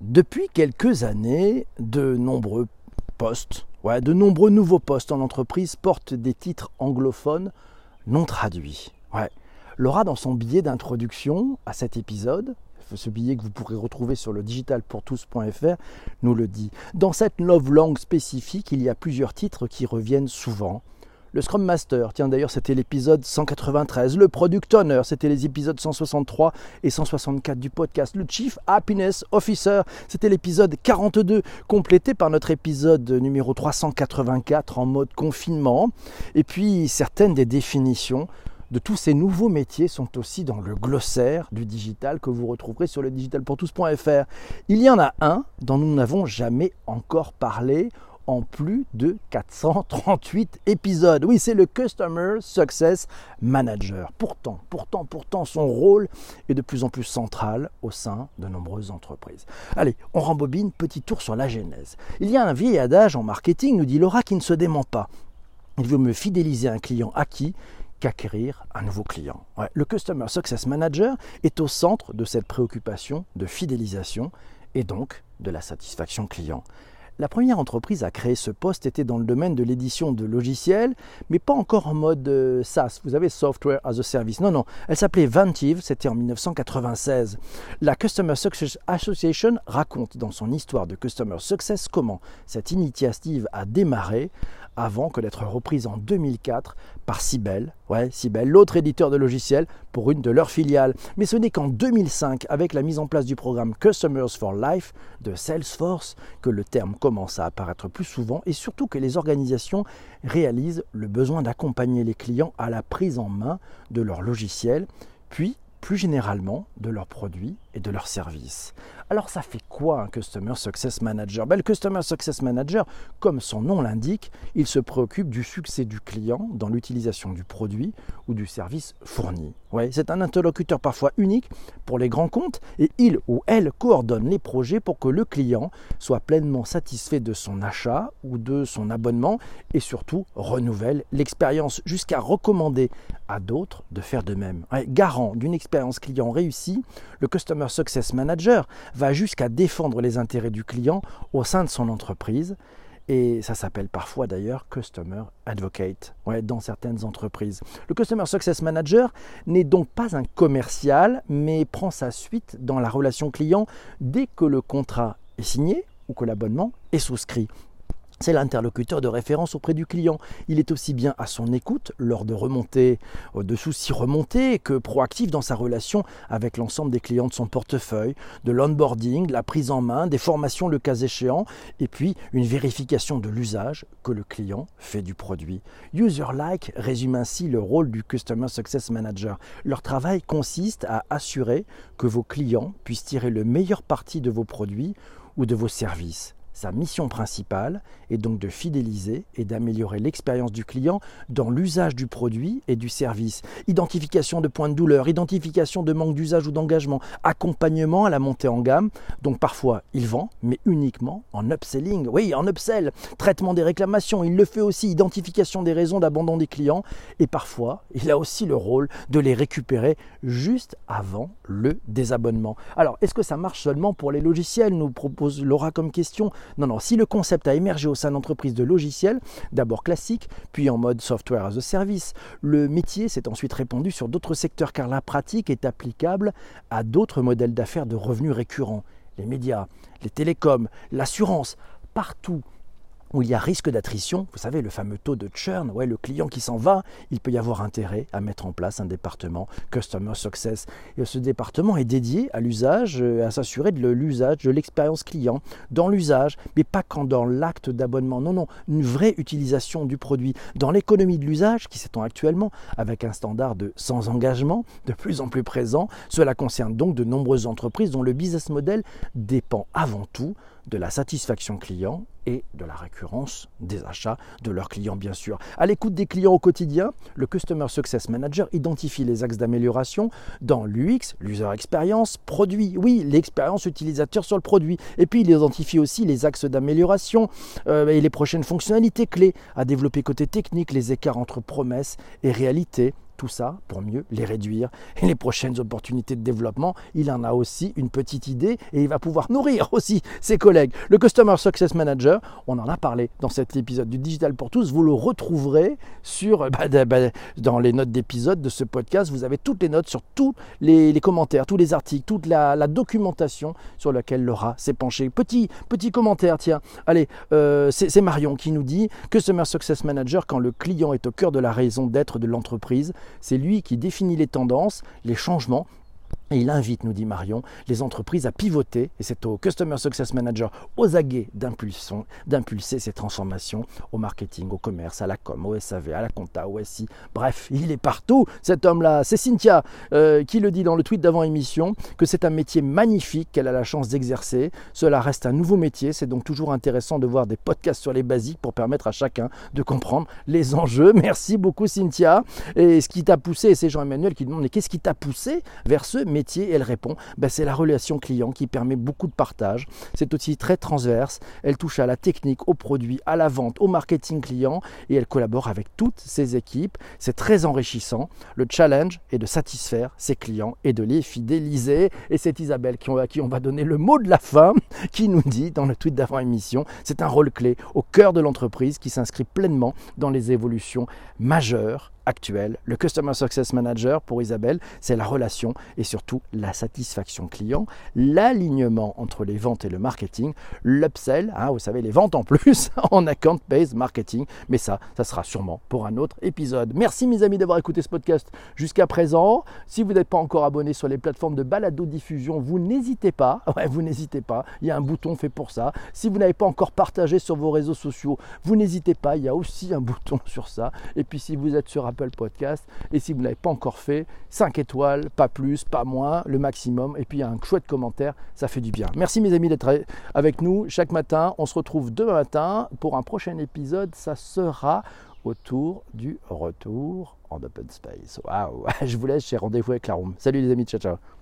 Depuis quelques années, de nombreux postes, de nombreux nouveaux postes en entreprise portent des titres anglophones non traduits. Laura, dans son billet d'introduction à cet épisode, ce billet que vous pourrez retrouver sur le digitalpourtous.fr, nous le dit. Dans cette love langue spécifique, il y a plusieurs titres qui reviennent souvent. Le Scrum Master, tiens d'ailleurs c'était l'épisode 193. Le Product Owner, c'était les épisodes 163 et 164 du podcast. Le Chief Happiness Officer, c'était l'épisode 42, complété par notre épisode numéro 384 en mode confinement. Et puis certaines des définitions de tous ces nouveaux métiers sont aussi dans le glossaire du digital que vous retrouverez sur le digitalpourtous.fr. Il y en a un dont nous n'avons jamais encore parlé en plus de 438 épisodes. Oui, c'est le Customer Success Manager. Pourtant, pourtant, pourtant, son rôle est de plus en plus central au sein de nombreuses entreprises. Allez, on rembobine, petit tour sur la genèse. Il y a un vieil adage en marketing, nous dit Laura, qui ne se dément pas. Il veut me fidéliser un client acquis qu'acquérir un nouveau client. le Customer Success Manager est au centre de cette préoccupation de fidélisation et donc de la satisfaction client. La première entreprise à créer ce poste était dans le domaine de l'édition de logiciels, mais pas encore en mode euh, SaaS, vous avez Software as a Service. Non, non, elle s'appelait Ventive, c'était en 1996. La Customer Success Association raconte dans son histoire de Customer Success comment cette initiative a démarré avant que d'être reprise en 2004 par Sibel, ouais, l'autre éditeur de logiciels pour une de leurs filiales. Mais ce n'est qu'en 2005, avec la mise en place du programme Customers for Life de Salesforce, que le terme commence à apparaître plus souvent et surtout que les organisations réalisent le besoin d'accompagner les clients à la prise en main de leur logiciel, puis plus généralement de leurs produits et de leurs services. Alors ça fait quoi un Customer Success Manager? Ben, Le Customer Success Manager, comme son nom l'indique, il se préoccupe du succès du client dans l'utilisation du produit ou du service fourni. Ouais, c'est un interlocuteur parfois unique pour les grands comptes et il ou elle coordonne les projets pour que le client soit pleinement satisfait de son achat ou de son abonnement et surtout renouvelle l'expérience jusqu'à recommander à d'autres de faire de même. garant d'une expérience client réussie, le Customer Success Manager va jusqu'à défendre les intérêts du client au sein de son entreprise. Et ça s'appelle parfois d'ailleurs Customer Advocate dans certaines entreprises. Le Customer Success Manager n'est donc pas un commercial, mais prend sa suite dans la relation client dès que le contrat est signé ou que l'abonnement est souscrit. C'est l'interlocuteur de référence auprès du client. Il est aussi bien à son écoute lors de remontées, euh, de soucis remontés, que proactif dans sa relation avec l'ensemble des clients de son portefeuille, de l'onboarding, la prise en main, des formations le cas échéant, et puis une vérification de l'usage que le client fait du produit. User-like résume ainsi le rôle du Customer Success Manager. Leur travail consiste à assurer que vos clients puissent tirer le meilleur parti de vos produits ou de vos services. Sa mission principale est donc de fidéliser et d'améliorer l'expérience du client dans l'usage du produit et du service. Identification de points de douleur, identification de manque d'usage ou d'engagement, accompagnement à la montée en gamme. Donc parfois il vend, mais uniquement en upselling. Oui, en upsell. Traitement des réclamations, il le fait aussi. Identification des raisons d'abandon des clients. Et parfois il a aussi le rôle de les récupérer juste avant le désabonnement. Alors est-ce que ça marche seulement pour les logiciels nous propose Laura comme question. Non, non, si le concept a émergé au sein d'entreprises de logiciels, d'abord classiques, puis en mode software as a service, le métier s'est ensuite répandu sur d'autres secteurs car la pratique est applicable à d'autres modèles d'affaires de revenus récurrents. Les médias, les télécoms, l'assurance, partout où il y a risque d'attrition, vous savez, le fameux taux de churn, ouais, le client qui s'en va, il peut y avoir intérêt à mettre en place un département Customer Success. Et ce département est dédié à l'usage, euh, à s'assurer de l'usage, de l'expérience client, dans l'usage, mais pas quand dans l'acte d'abonnement. Non, non, une vraie utilisation du produit. Dans l'économie de l'usage, qui s'étend actuellement avec un standard de sans engagement de plus en plus présent, cela concerne donc de nombreuses entreprises dont le business model dépend avant tout de la satisfaction client et de la récurrence des achats de leurs clients, bien sûr. À l'écoute des clients au quotidien, le Customer Success Manager identifie les axes d'amélioration dans l'UX, l'user experience, produit. Oui, l'expérience utilisateur sur le produit. Et puis, il identifie aussi les axes d'amélioration euh, et les prochaines fonctionnalités clés à développer côté technique, les écarts entre promesses et réalité Tout ça pour mieux les réduire. Et les prochaines opportunités de développement, il en a aussi une petite idée et il va pouvoir nourrir aussi ses collègues. Le Customer Success Manager, on en a parlé dans cet épisode du Digital pour tous. Vous le retrouverez sur, bah, bah, dans les notes d'épisode de ce podcast. Vous avez toutes les notes sur tous les, commentaires, tous les articles, toute la, documentation sur laquelle Laura s'est penchée. Petit, petit commentaire, tiens. Allez, euh, c'est Marion qui nous dit Customer Success Manager, quand le client est au cœur de la raison d'être de l'entreprise, c'est lui qui définit les tendances, les changements et il invite, nous dit Marion, les entreprises à pivoter, et c'est au Customer Success Manager, aux aguets d'impulser ces transformations au marketing, au commerce, à la com, au SAV, à la compta, au SI. Bref, il est partout, cet homme-là. C'est Cynthia euh, qui le dit dans le tweet d'avant émission, que c'est un métier magnifique qu'elle a la chance d'exercer. Cela reste un nouveau métier, c'est donc toujours intéressant de voir des podcasts sur les basiques pour permettre à chacun de comprendre les enjeux. Merci beaucoup Cynthia. Et ce qui t'a poussé, c'est Jean-Emmanuel qui demande, mais qu'est-ce qui t'a poussé vers ce métier et elle répond, ben, c'est la relation client qui permet beaucoup de partage. C'est aussi très transverse. Elle touche à la technique, au produit, à la vente, au marketing client et elle collabore avec toutes ses équipes. C'est très enrichissant. Le challenge est de satisfaire ses clients et de les fidéliser. Et c'est Isabelle à qui on va donner le mot de la fin qui nous dit dans le tweet d'avant-émission, c'est un rôle clé au cœur de l'entreprise qui s'inscrit pleinement dans les évolutions majeures actuelle. Le Customer Success Manager pour Isabelle, c'est la relation et surtout la satisfaction client, l'alignement entre les ventes et le marketing, l'upsell, hein, vous savez, les ventes en plus en account-based marketing. Mais ça, ça sera sûrement pour un autre épisode. Merci mes amis d'avoir écouté ce podcast jusqu'à présent. Si vous n'êtes pas encore abonné sur les plateformes de balado-diffusion, vous n'hésitez pas. Vous n'hésitez pas. Il y a un bouton fait pour ça. Si vous n'avez pas encore partagé sur vos réseaux sociaux, vous n'hésitez pas. Il y a aussi un bouton sur ça. Et puis si vous êtes sur Podcast. Et si vous ne l'avez pas encore fait, 5 étoiles, pas plus, pas moins, le maximum. Et puis un chouette commentaire, ça fait du bien. Merci mes amis d'être avec nous chaque matin. On se retrouve demain matin pour un prochain épisode. Ça sera autour du retour en open space. Waouh Je vous laisse, j'ai rendez-vous avec la room. Salut les amis, ciao ciao